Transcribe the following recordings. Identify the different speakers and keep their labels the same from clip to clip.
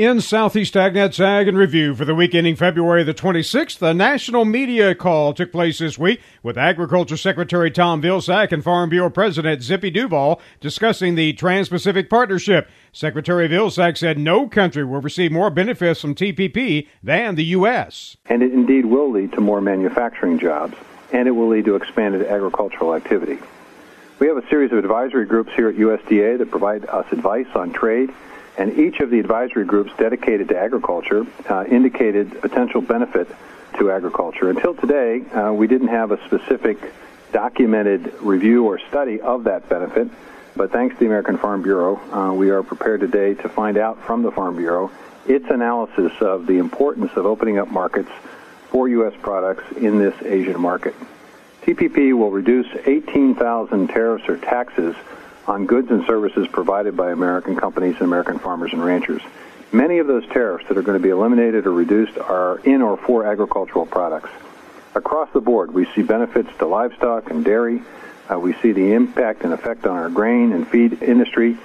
Speaker 1: In Southeast AgNet's Ag and Review for the week ending February the 26th, a national media call took place this week with Agriculture Secretary Tom Vilsack and Farm Bureau President Zippy Duvall discussing the Trans-Pacific Partnership. Secretary Vilsack said no country will receive more benefits from TPP than the U.S.
Speaker 2: And it indeed will lead to more manufacturing jobs, and it will lead to expanded agricultural activity. We have a series of advisory groups here at USDA that provide us advice on trade and each of the advisory groups dedicated to agriculture uh, indicated potential benefit to agriculture. Until today, uh, we didn't have a specific documented review or study of that benefit, but thanks to the American Farm Bureau, uh, we are prepared today to find out from the Farm Bureau its analysis of the importance of opening up markets for U.S. products in this Asian market. TPP will reduce 18,000 tariffs or taxes on goods and services provided by American companies and American farmers and ranchers. Many of those tariffs that are going to be eliminated or reduced are in or for agricultural products. Across the board, we see benefits to livestock and dairy. Uh, we see the impact and effect on our grain and feed industry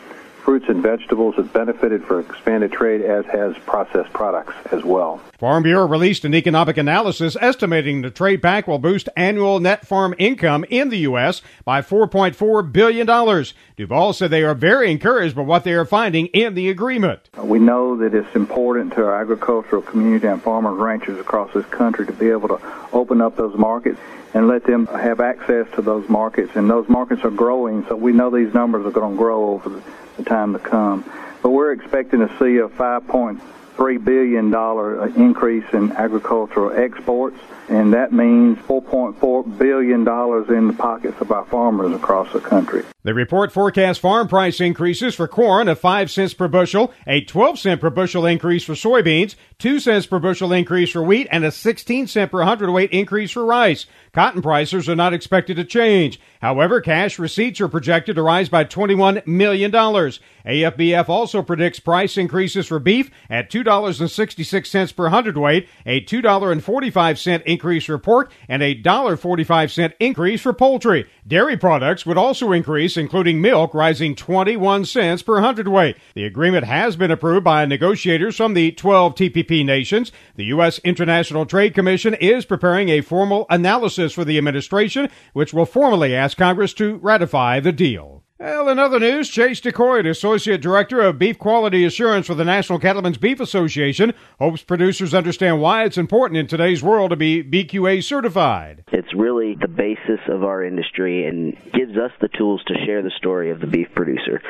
Speaker 2: fruits and vegetables have benefited from expanded trade, as has processed products as well.
Speaker 1: Farm Bureau released an economic analysis estimating the trade pact will boost annual net farm income in the U.S. by $4.4 billion. Duvall said they are very encouraged by what they are finding in the agreement.
Speaker 3: We know that it's important to our agricultural community and farmers and ranchers across this country to be able to open up those markets and let them have access to those markets. And those markets are growing, so we know these numbers are going to grow over the the time to come. But we're expecting to see a 5.3 billion dollar uh, increase in agricultural exports, and that means 4.4 billion dollars in the pockets of our farmers across the country.
Speaker 1: The report forecasts farm price increases for corn of 5 cents per bushel, a 12 cent per bushel increase for soybeans, 2 cents per bushel increase for wheat, and a 16 cent per hundredweight increase for rice. Cotton prices are not expected to change. However, cash receipts are projected to rise by $21 million. AFBF also predicts price increases for beef at $2.66 per hundredweight, a $2.45 increase for pork, and a $1.45 increase for poultry. Dairy products would also increase, including milk rising 21 cents per hundredweight. The agreement has been approved by negotiators from the 12 TPP nations. The U.S. International Trade Commission is preparing a formal analysis for the administration, which will formally ask Congress to ratify the deal. Well, in other news, Chase DeCoite, Associate Director of Beef Quality Assurance for the National Cattlemen's Beef Association, hopes producers understand why it's important in today's world to be BQA certified.
Speaker 4: It's really the basis of our industry and gives us the tools to share the story of the beef producer.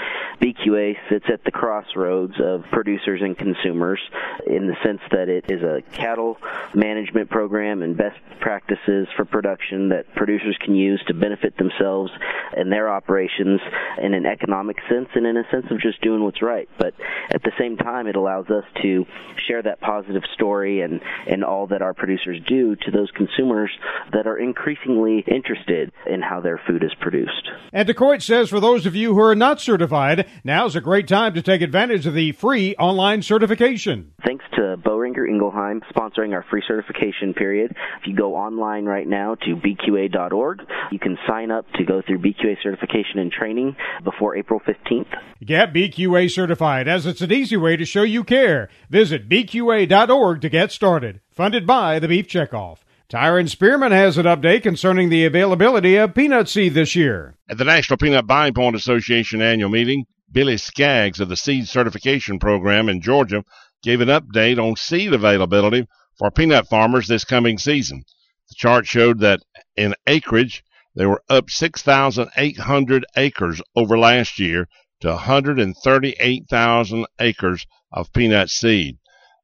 Speaker 4: BQA sits at the crossroads of producers and consumers in the sense that it is a cattle management program and best practices for production that producers can use to benefit themselves and their operations in an economic sense and in a sense of just doing what's right. But at the same time, it allows us to share that positive story and, and all that our producers do to those consumers that are increasingly interested in how their food is produced.
Speaker 1: And DeCoite says for those of you who are not certified, now's a great time to take advantage of the free online certification.
Speaker 4: Thanks to Boehringer Ingelheim sponsoring our free certification period. If you go online right now to bqa.org, you can sign up to go through BQA certification and training training before April 15th.
Speaker 1: Get BQA certified as it's an easy way to show you care. Visit bqa.org to get started. Funded by the Beef Checkoff. Tyron Spearman has an update concerning the availability of peanut seed this year.
Speaker 5: At the National Peanut Buying Point Association annual meeting, Billy Skaggs of the Seed Certification Program in Georgia gave an update on seed availability for peanut farmers this coming season. The chart showed that in acreage, they were up 6,800 acres over last year to 138,000 acres of peanut seed.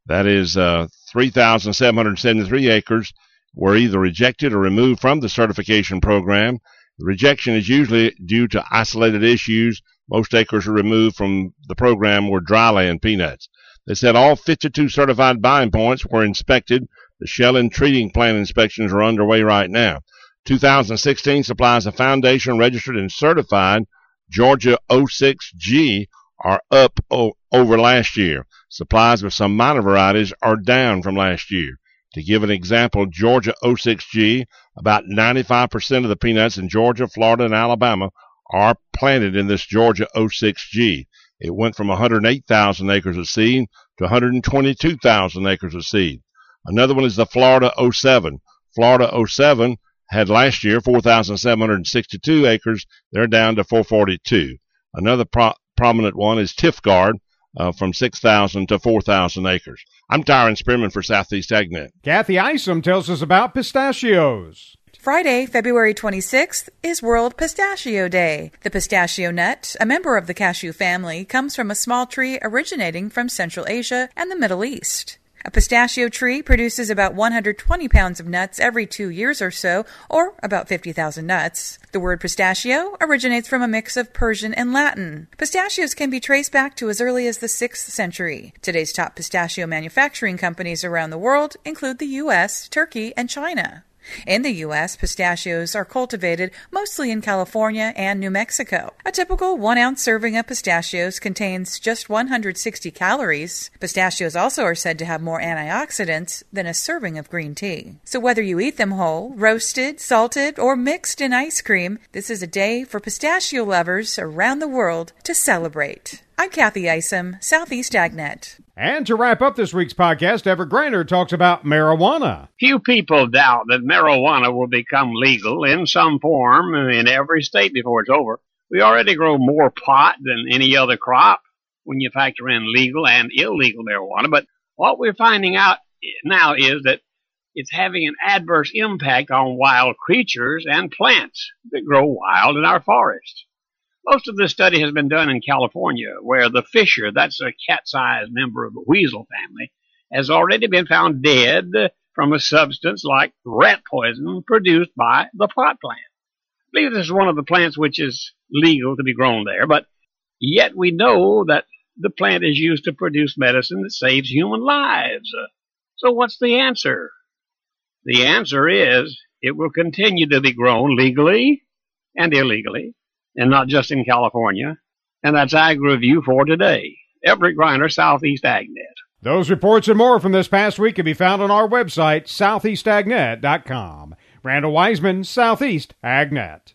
Speaker 5: That is uh, 3,773 acres were either rejected or removed from the certification program. The rejection is usually due to isolated issues. Most acres are removed from the program were dryland peanuts. They said all 52 certified buying points were inspected. The shell and treating plant inspections are underway right now. 2016 supplies of foundation registered and certified Georgia 06G are up o- over last year. Supplies of some minor varieties are down from last year. To give an example, Georgia 06G, about 95% of the peanuts in Georgia, Florida, and Alabama are planted in this Georgia 06G. It went from 108,000 acres of seed to 122,000 acres of seed. Another one is the Florida 07. Florida 07 had last year 4,762 acres. They're down to 442. Another pro- prominent one is Tifguard uh, from 6,000 to 4,000 acres. I'm Tyron Spearman for Southeast AgNet.
Speaker 1: Kathy Isom tells us about pistachios.
Speaker 6: Friday, February 26th is World Pistachio Day. The pistachio nut, a member of the cashew family, comes from a small tree originating from Central Asia and the Middle East. A pistachio tree produces about 120 pounds of nuts every two years or so, or about 50,000 nuts. The word pistachio originates from a mix of Persian and Latin. Pistachios can be traced back to as early as the 6th century. Today's top pistachio manufacturing companies around the world include the U.S., Turkey, and China. In the U.S., pistachios are cultivated mostly in California and New Mexico. A typical one ounce serving of pistachios contains just 160 calories. Pistachios also are said to have more antioxidants than a serving of green tea. So whether you eat them whole, roasted, salted, or mixed in ice cream, this is a day for pistachio lovers around the world to celebrate. I'm Kathy Isom, Southeast AgNet.
Speaker 1: And to wrap up this week's podcast, Everett Griner talks about marijuana.
Speaker 7: Few people doubt that marijuana will become legal in some form in every state before it's over. We already grow more pot than any other crop when you factor in legal and illegal marijuana. But what we're finding out now is that it's having an adverse impact on wild creatures and plants that grow wild in our forests. Most of this study has been done in California, where the fisher, that's a cat-sized member of the weasel family, has already been found dead from a substance like rat poison produced by the pot plant. I believe this is one of the plants which is legal to be grown there, but yet we know that the plant is used to produce medicine that saves human lives. So what's the answer? The answer is it will continue to be grown legally and illegally and not just in California. And that's Ag Review for today. Everett Griner, Southeast AgNet.
Speaker 1: Those reports and more from this past week can be found on our website, southeastagnet.com. Randall Wiseman, Southeast AgNet.